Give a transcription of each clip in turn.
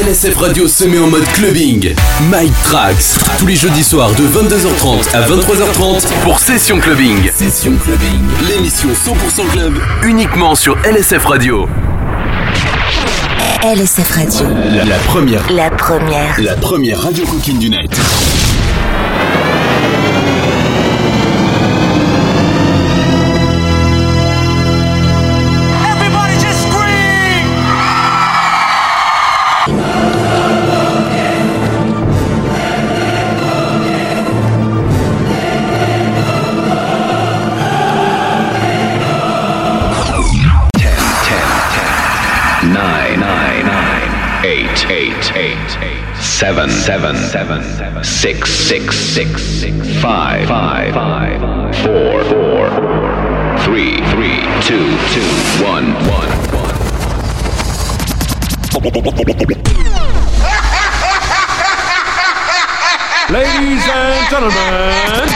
LSF Radio se met en mode clubbing. Mike Trax, tous les jeudis soirs de 22h30 à 23h30 pour Session Clubbing. Session Clubbing, l'émission 100% club uniquement sur LSF Radio. LSF Radio. La, la première. La première. La première radio coquine du net. Seven, seven, seven, six, six, six, five, five, five, four, four, three, three, two, two, one, one, one. Ladies and gentlemen,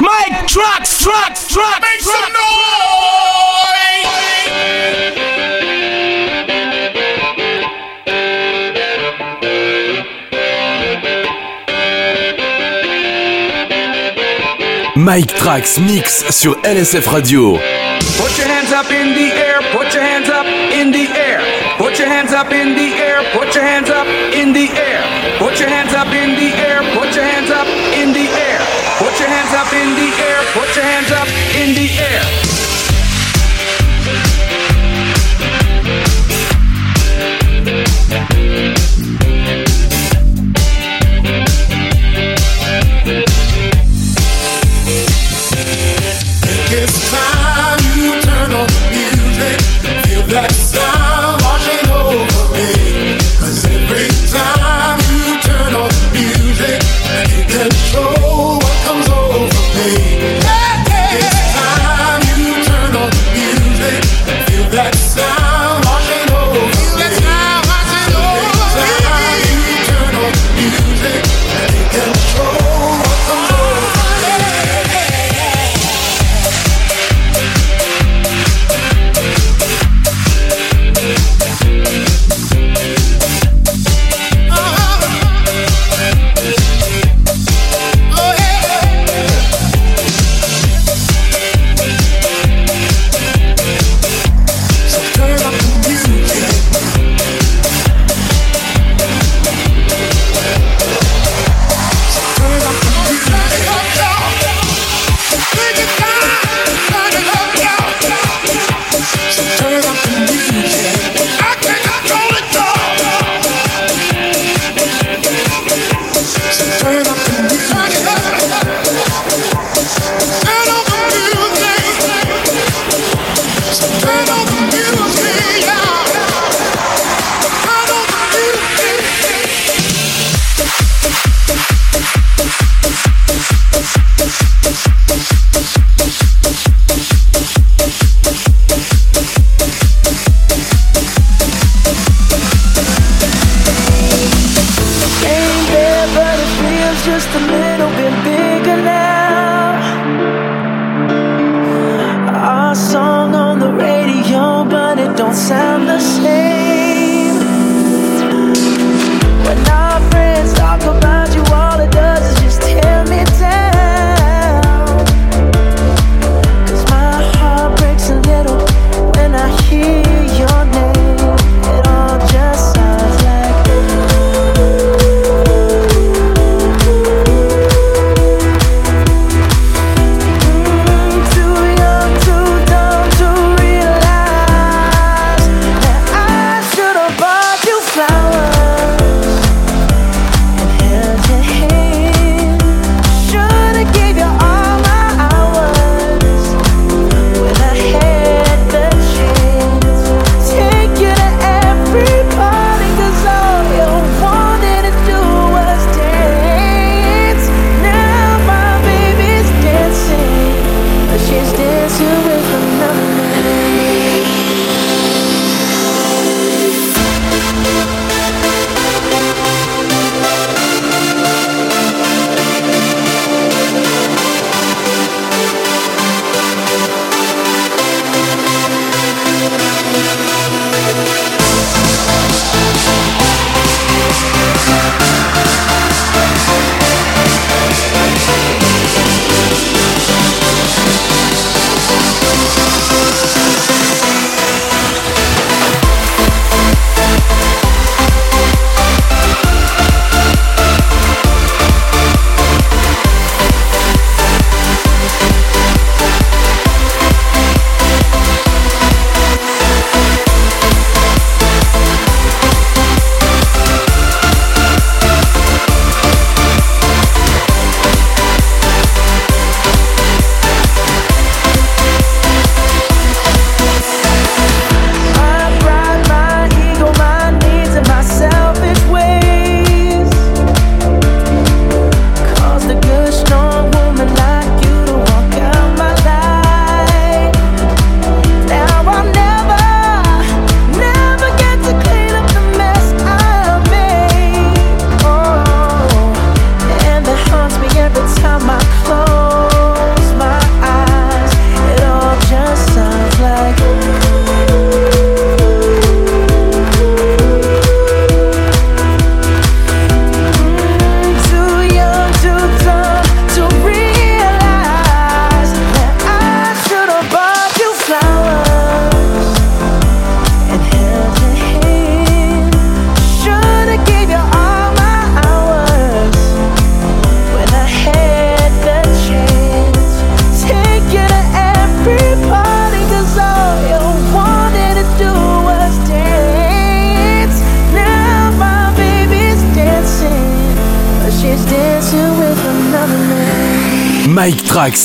Mike Trucks, Trucks, Trucks, make some Mike Trax Mix sur LSF Radio. Put your hands up in the air, put your hands up in the air. Put your hands up in the air, put your hands up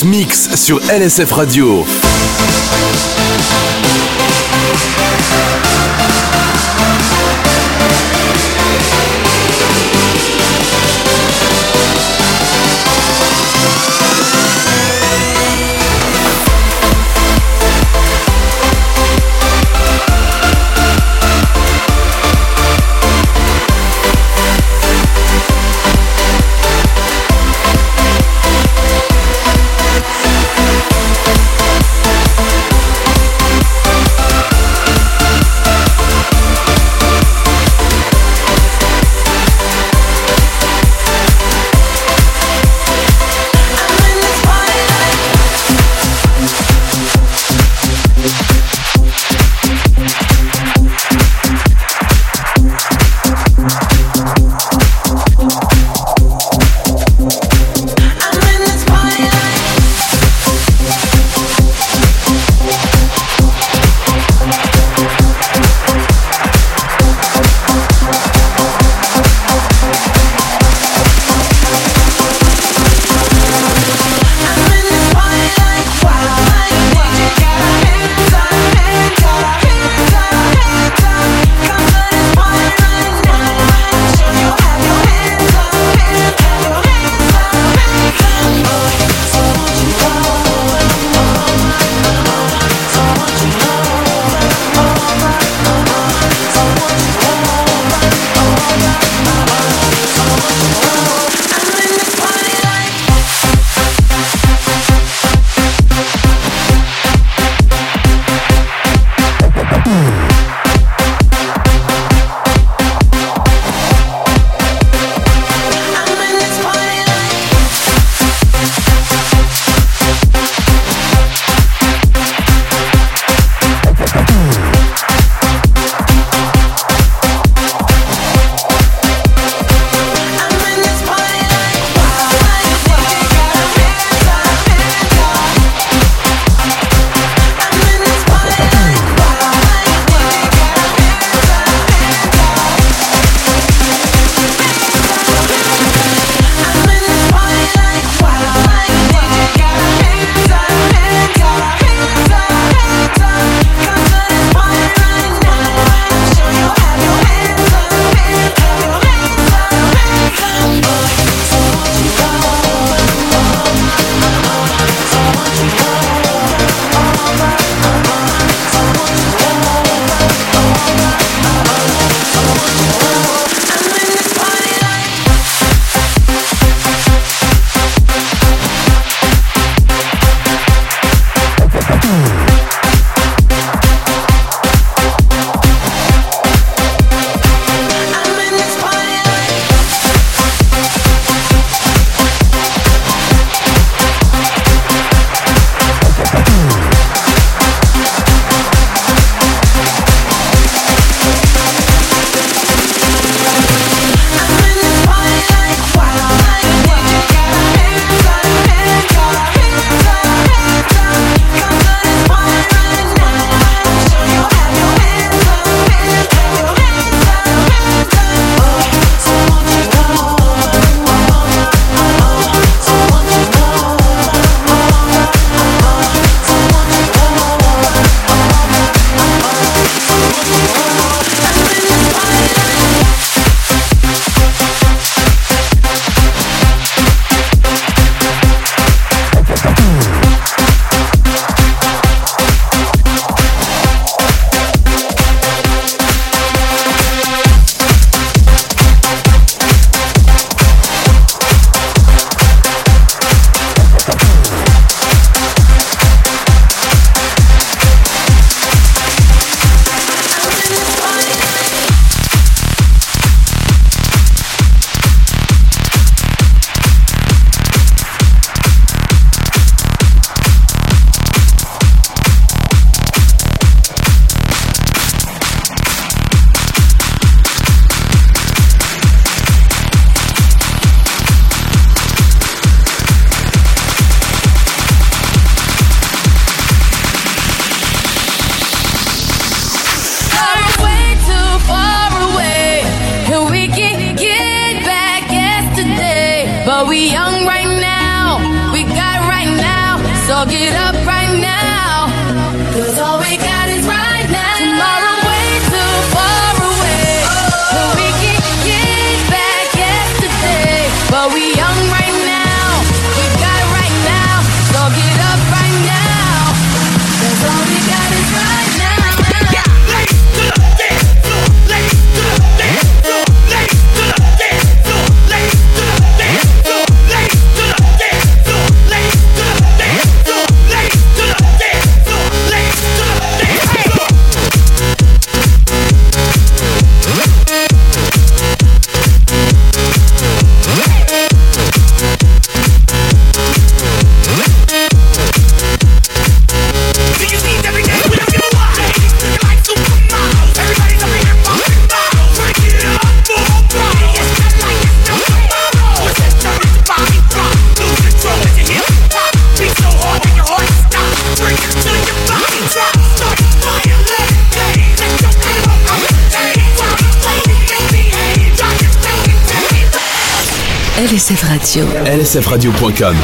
Mix sur LSF Radio. lsfradio.com.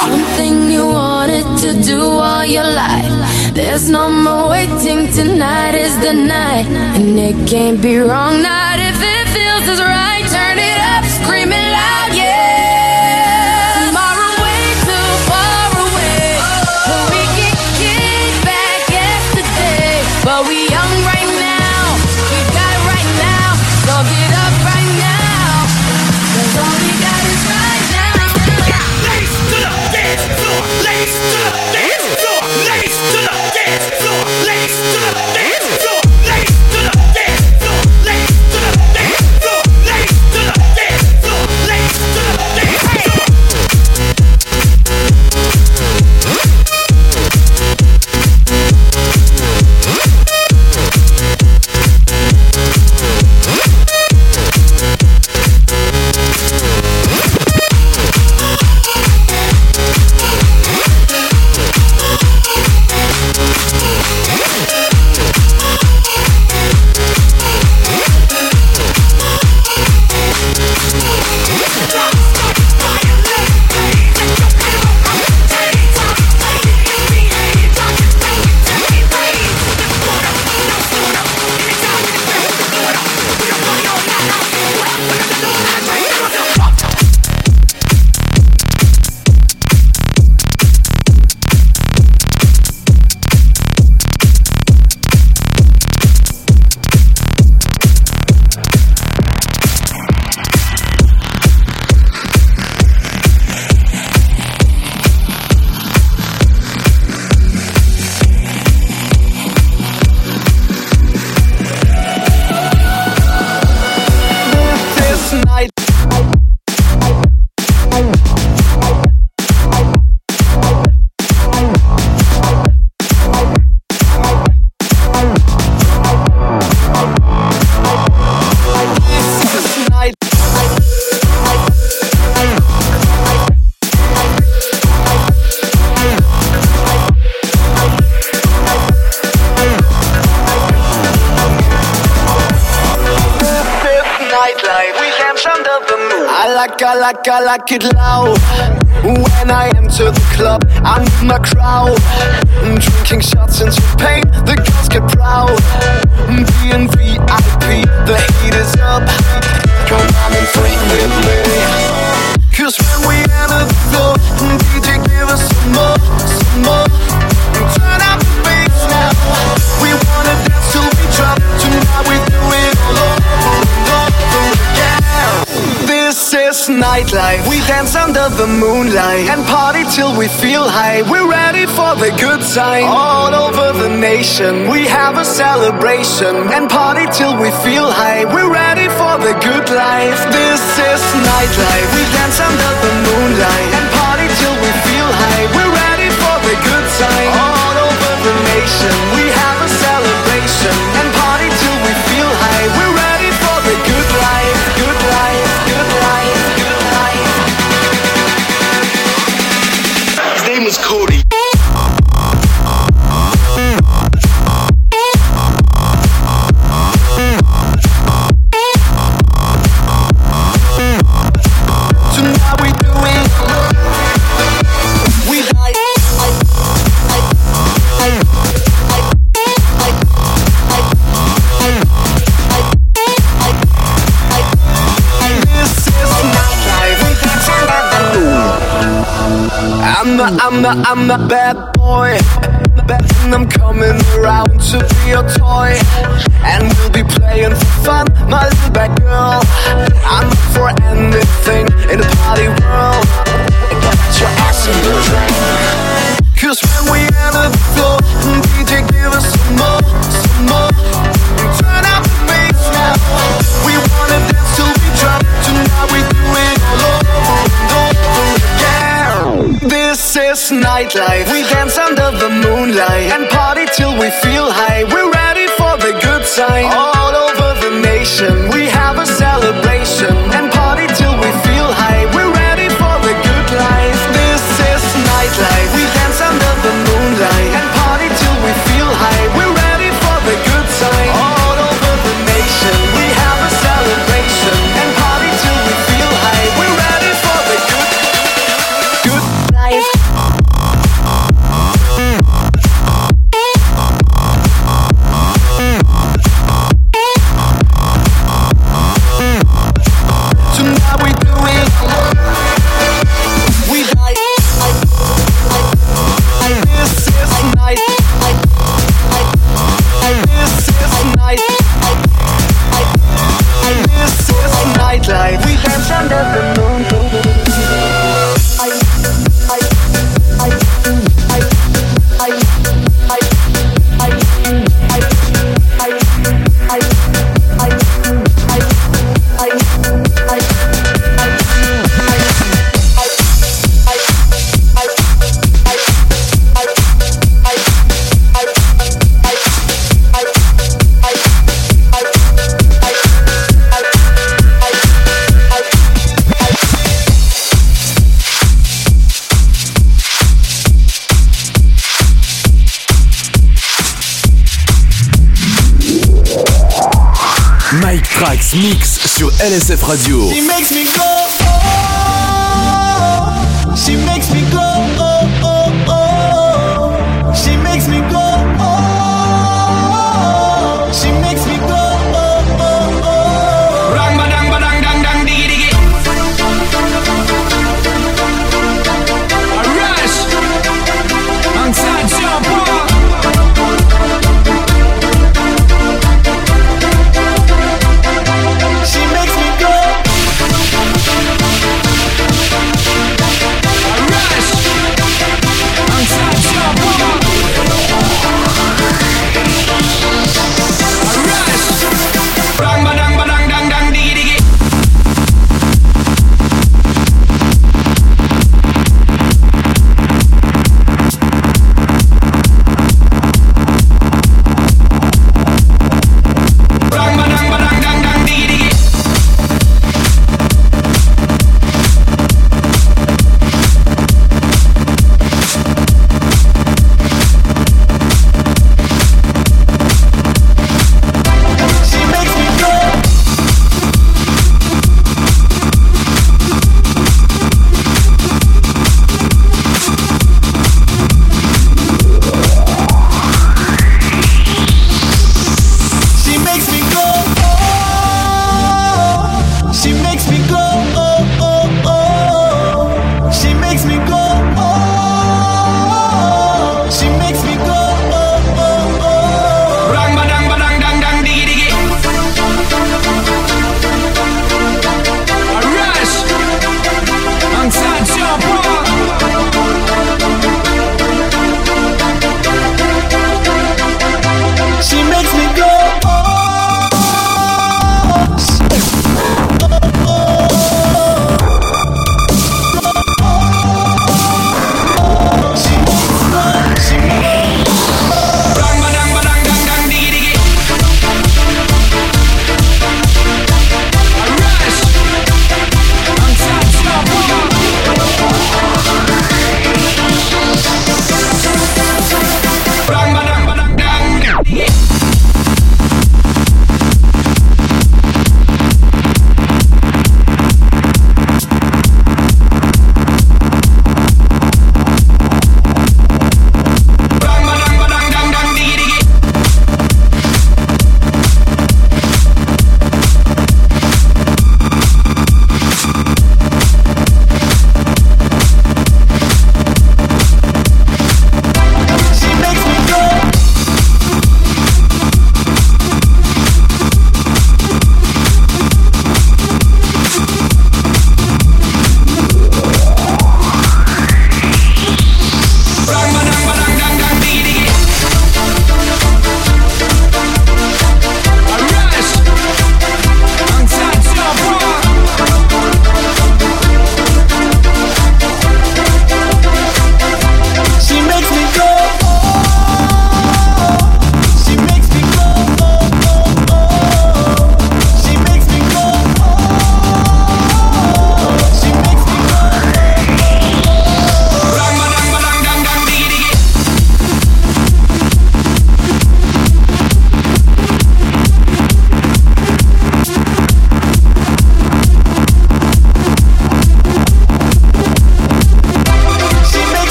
Something you wanted to do all your life. There's no more waiting. Tonight is the night, and it can't be wrong. Not if it I like, it loud. Under the moonlight and party till we feel high. We're ready for the good time. All over the nation, we have a celebration and party till we feel high. We're ready for the good life. This is nightlife. We dance under the moonlight and party till we feel high. We're ready for the good time. All over the nation, we have a celebration and party till we feel high. We're I'm the, I'm the, bad boy. And I'm coming around to be your toy. And we'll be playing for fun, my little bad girl. I'm up for anything in the party world. Get your ass in the ring. Cause when we enter the floor, DJ give us nightlife. We dance under the moonlight and party till we feel high. We're ready for the good time. All over the nation, we have a celebration LSF Radio.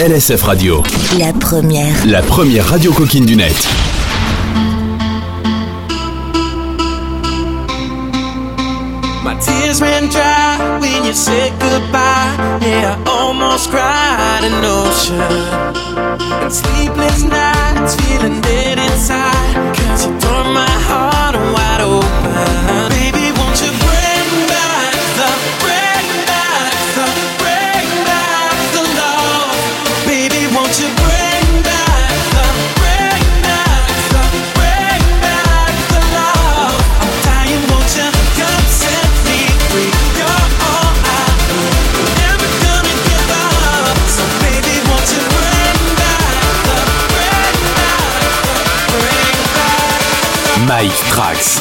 LSF Radio. La première. La première radio coquine du net. My tears ran dry when you said goodbye. Yeah, I almost cried an ocean. And sleepless nights, feeling dead inside. Cause you tore my heart wide open. Mix Tracks.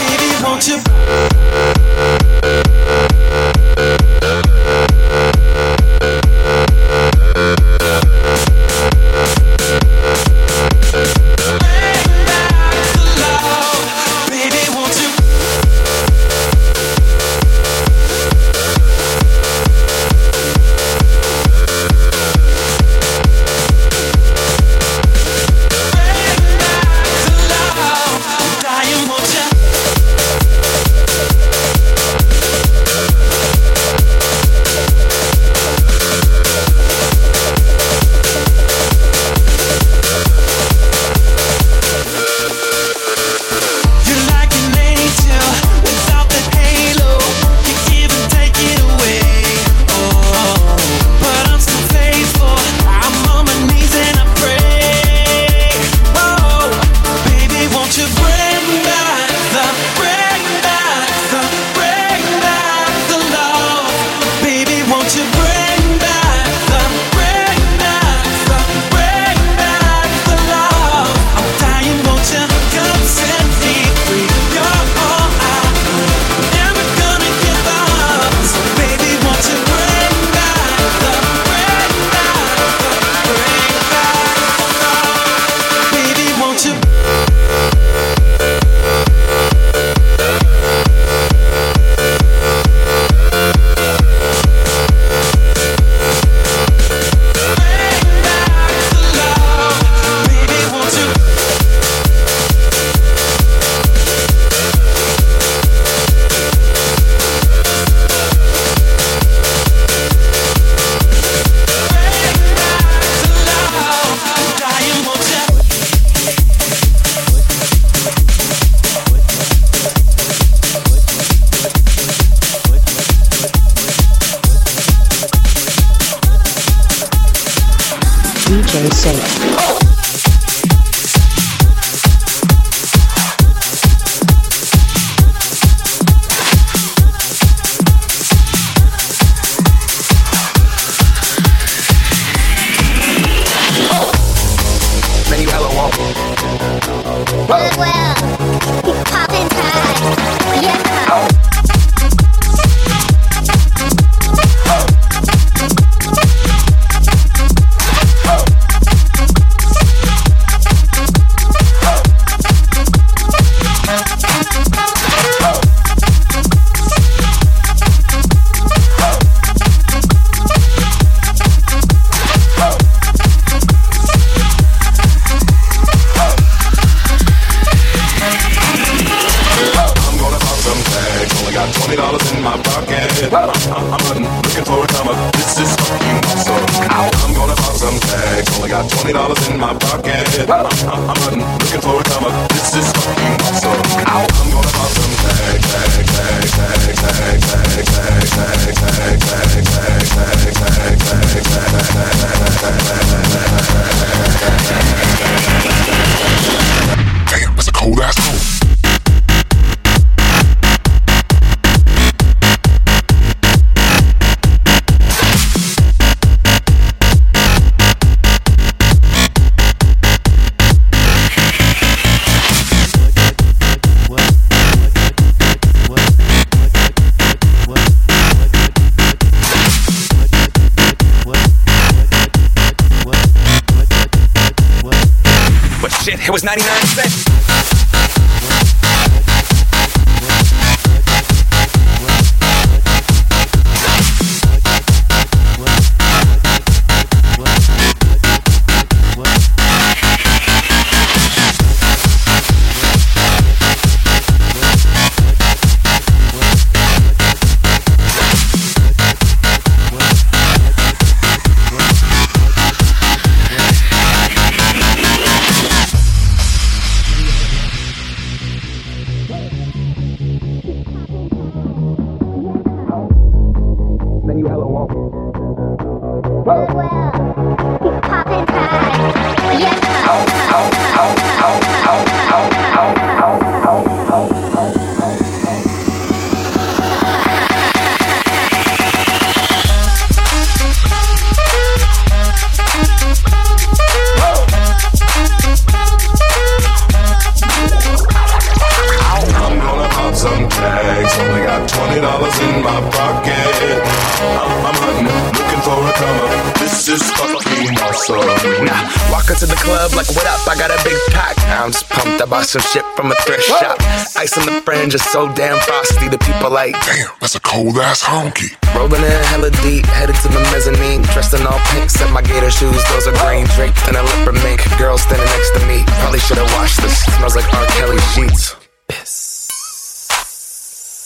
Bought some shit from a thrift shop. Ice on the fringe is so damn frosty. The people like, damn, that's a cold ass honky. Rolling in hella deep, headed to the mezzanine. Dressed in all pink, set my gator shoes. Those are green draped in a leopard mink. Girl standing next to me. Probably should've washed this. Smells like R. Kelly sheets.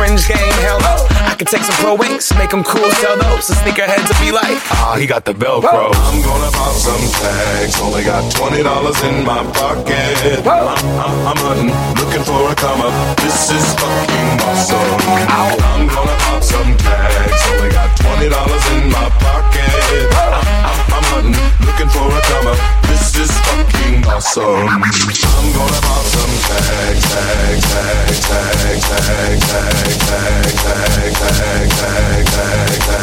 fringe game. Hell no. I could take some pro wings, make them cool, sell those. So sneakerheads will be like, ah, he got the Velcro. I'm gonna pop some tags. Only got twenty dollars in my pocket. I'm, I'm, I'm hunting, looking for a come up. This is fucking awesome. I'm gonna pop some tags. Only got twenty dollars in my pocket. I'm, I'm, I'm hunting, looking for a come. This is fucking awesome. I'm gonna pop some tags, tags, tags, tags, tags, tags, tags, tags, tags, tags, tags, tags, tags,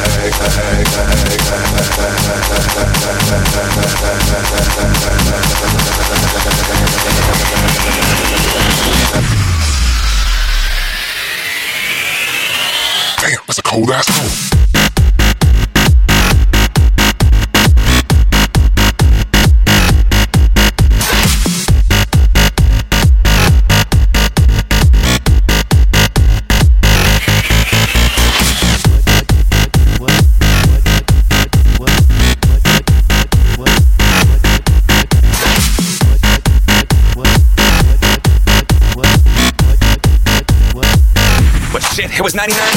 Damn, that's a cold ass home. 99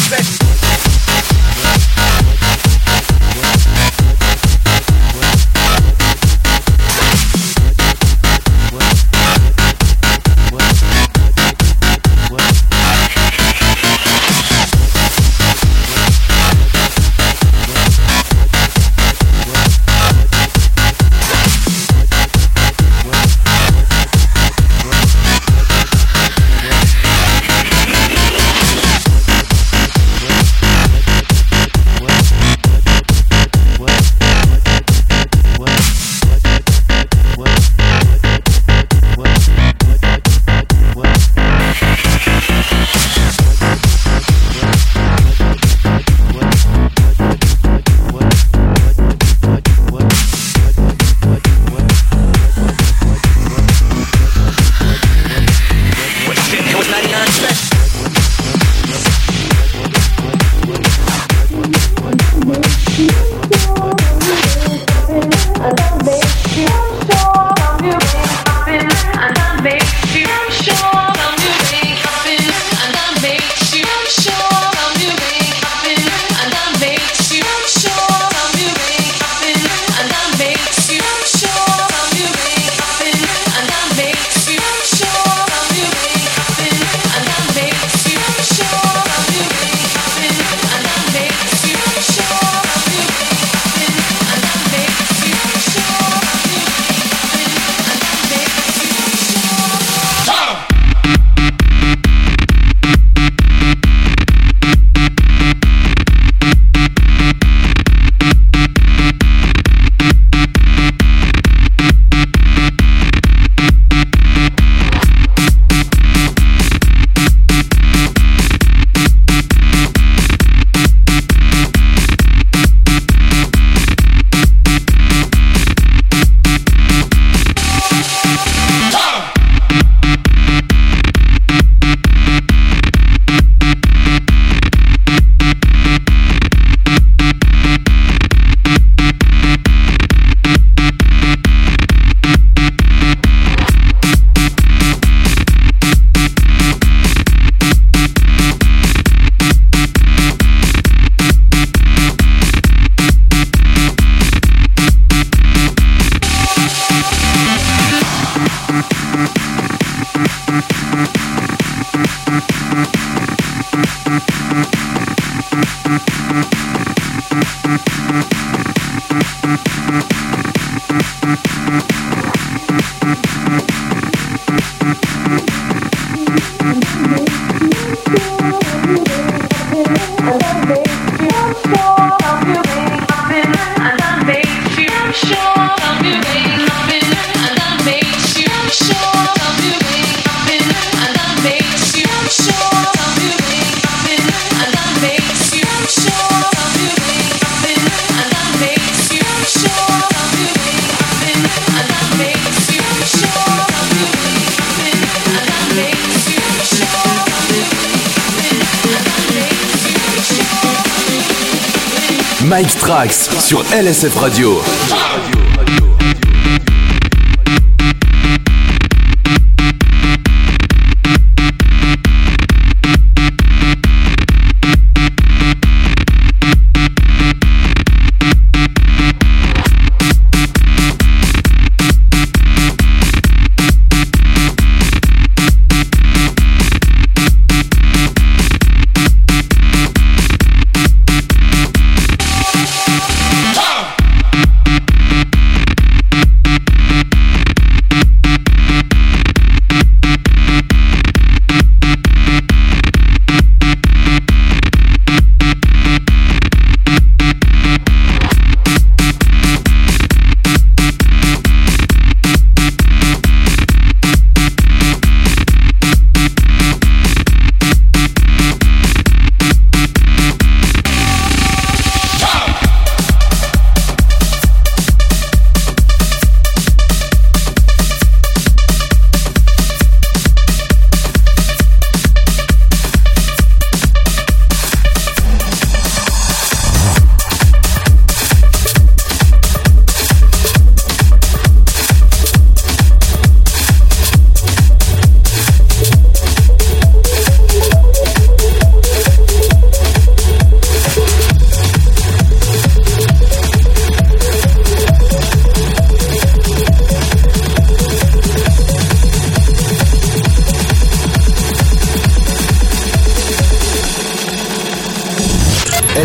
Mike Strax sur LSF Radio.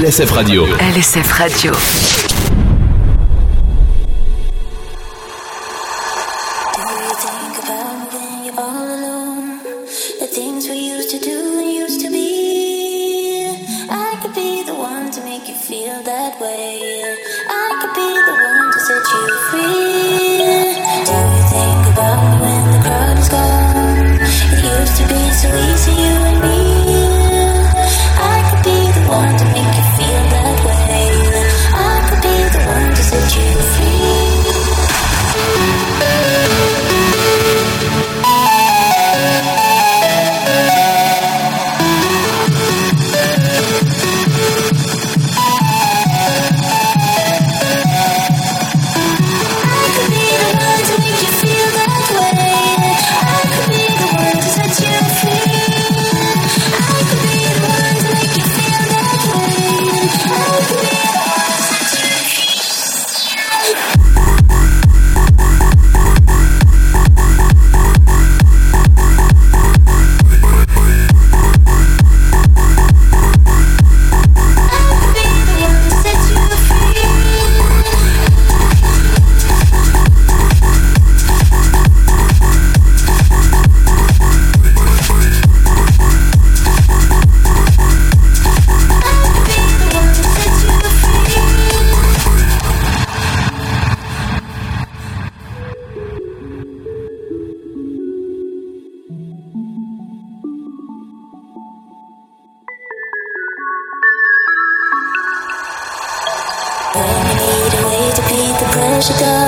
LSF Radio. LSF Radio. where she goes.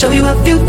Show you a few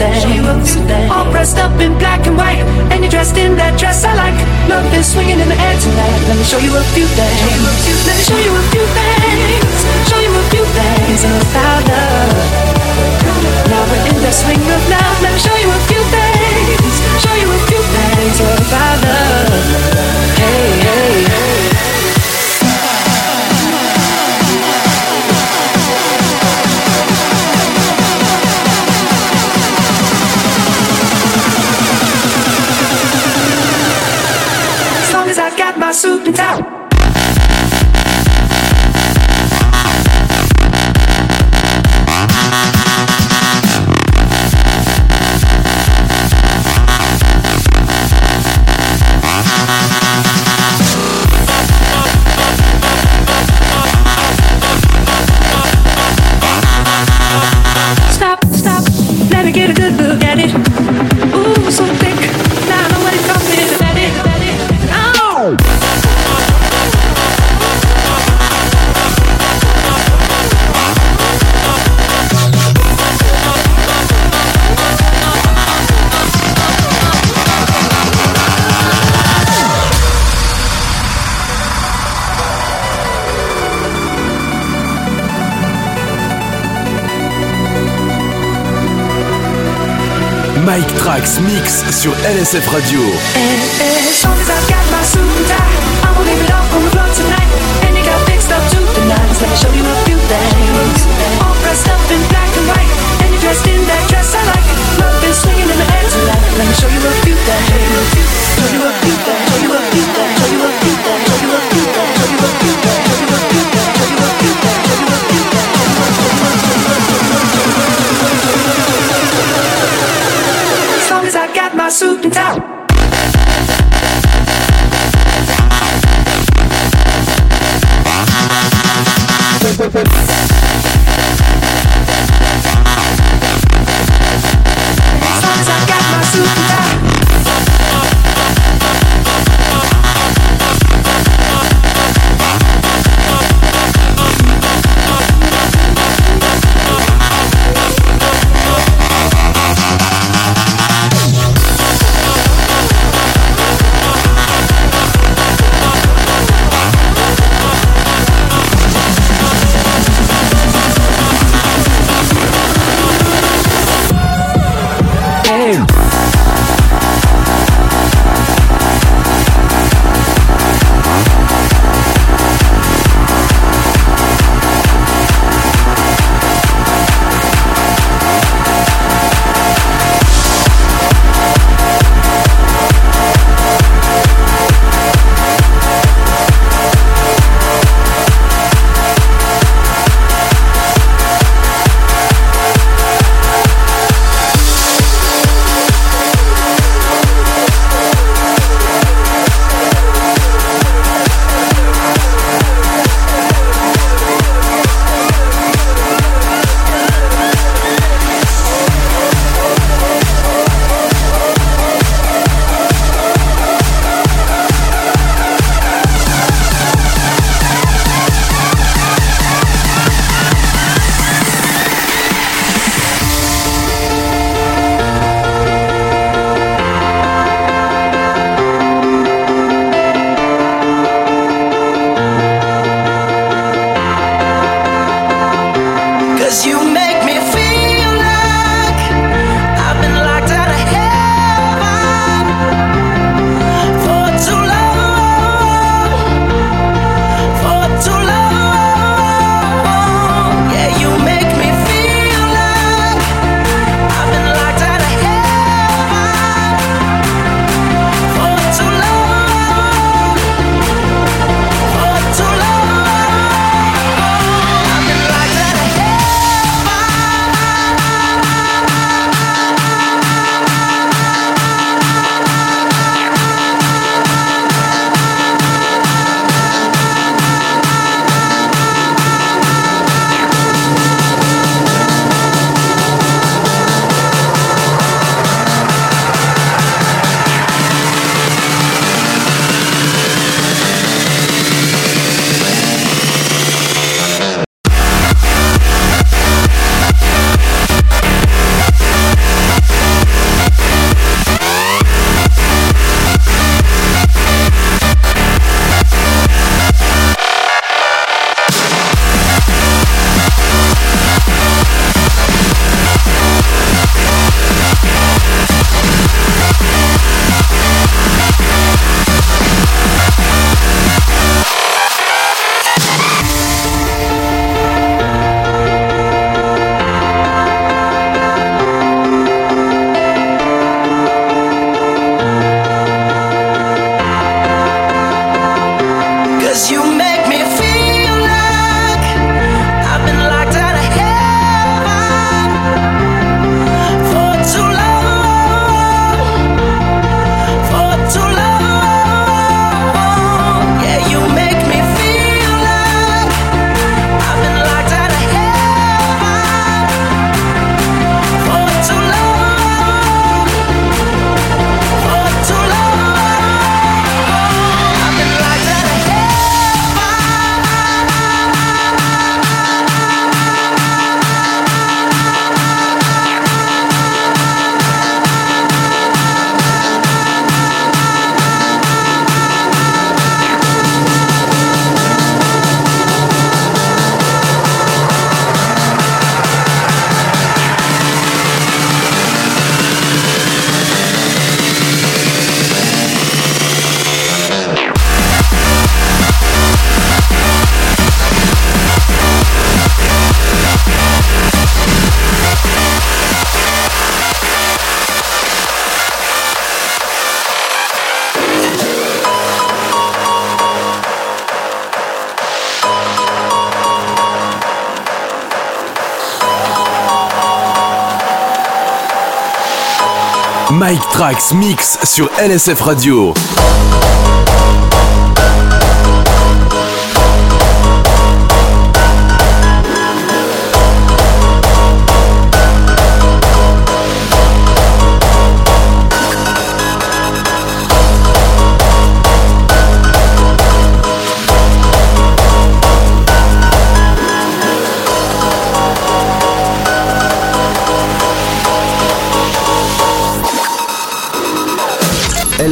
Mix sur LSF Radio. Show you a few things. Show you a few things. Show you a few things. suit and tie. Mike Trax Mix sur LSF Radio.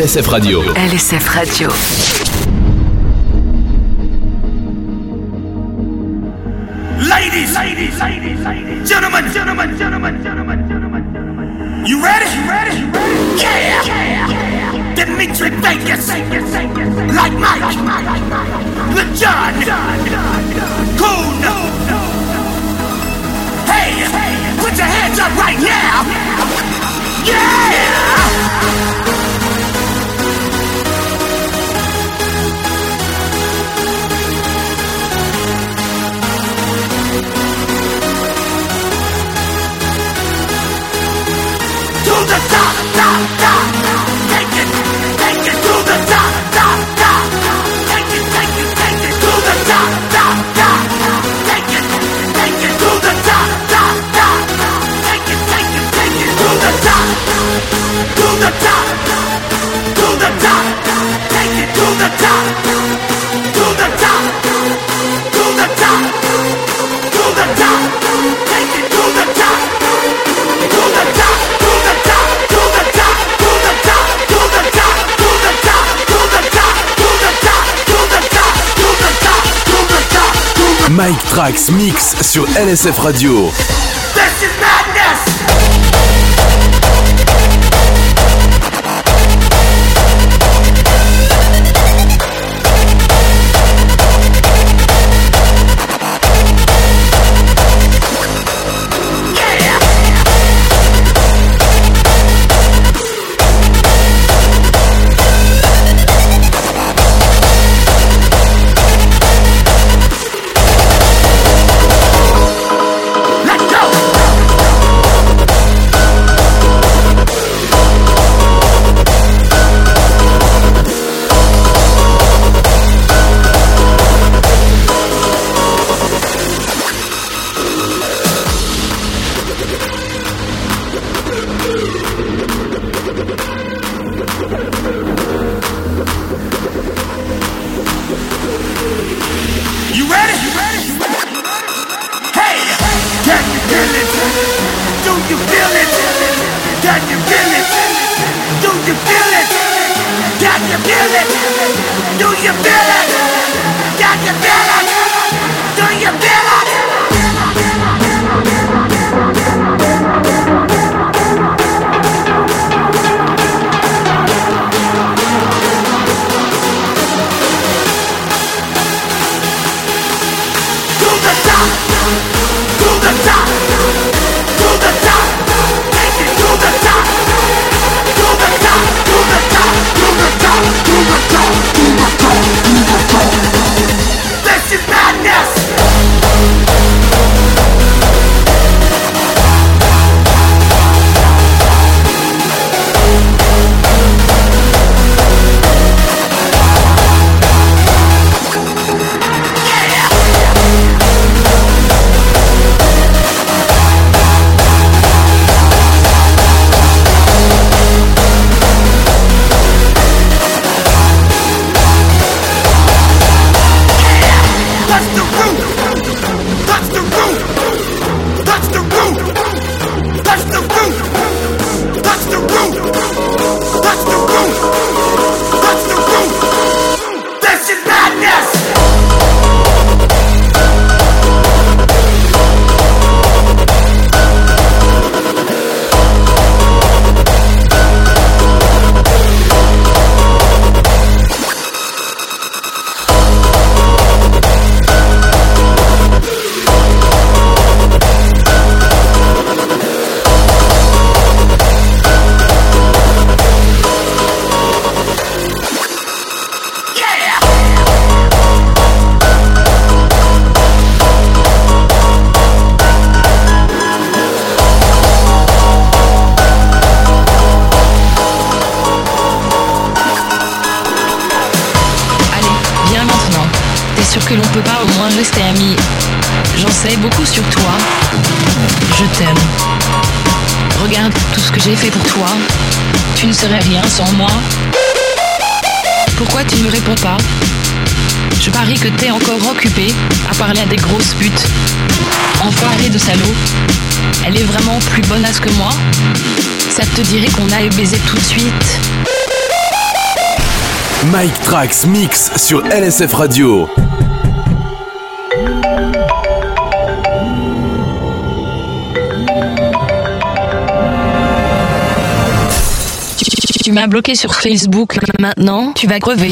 LSF Radio. LSF Radio. Ladies, ladies, ladies, ladies, gentlemen, gentlemen, gentlemen, gentlemen, gentlemen, gentlemen. You ready? You ready? You ready? Yeah, yeah, yeah. Dimitri Vegas, like Mike, with John, cool, no, no. Hey, put your hands up right now. Yeah. the top, top. Mike Trax Mix sur LSF Radio. Qu'on aille baiser tout de suite Mike Trax Mix sur LSF Radio. Tu, tu- tu m'as bloqué sur Facebook. Maintenant, tu vas crever.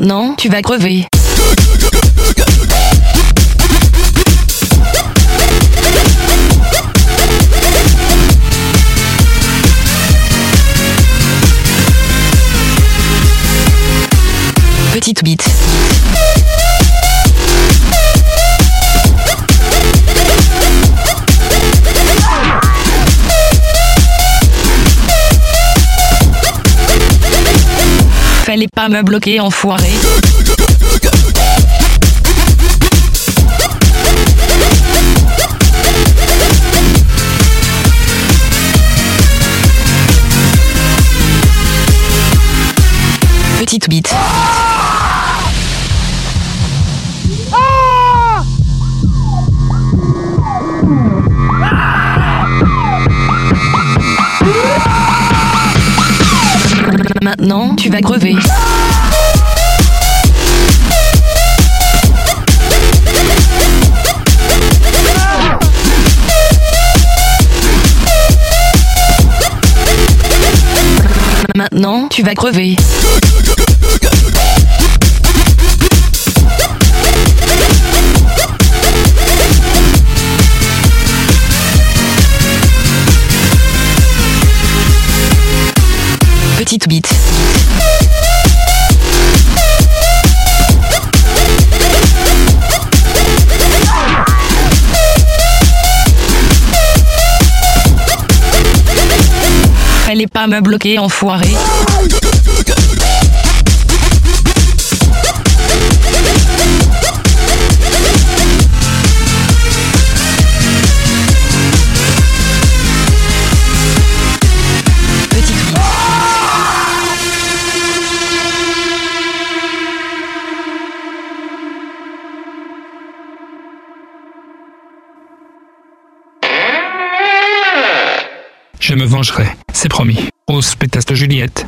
Maintenant, tu vas crever. Petite bite. Fallait pas me bloquer, enfoiré. Petite bite. Maintenant, tu vas crever. Maintenant, tu vas crever. Petite bite. Pas me bloquer, enfoiré. Pétasse de Juliette.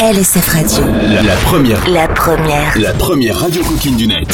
LSF Radio. La, la première. La première. La première radio coquine du net.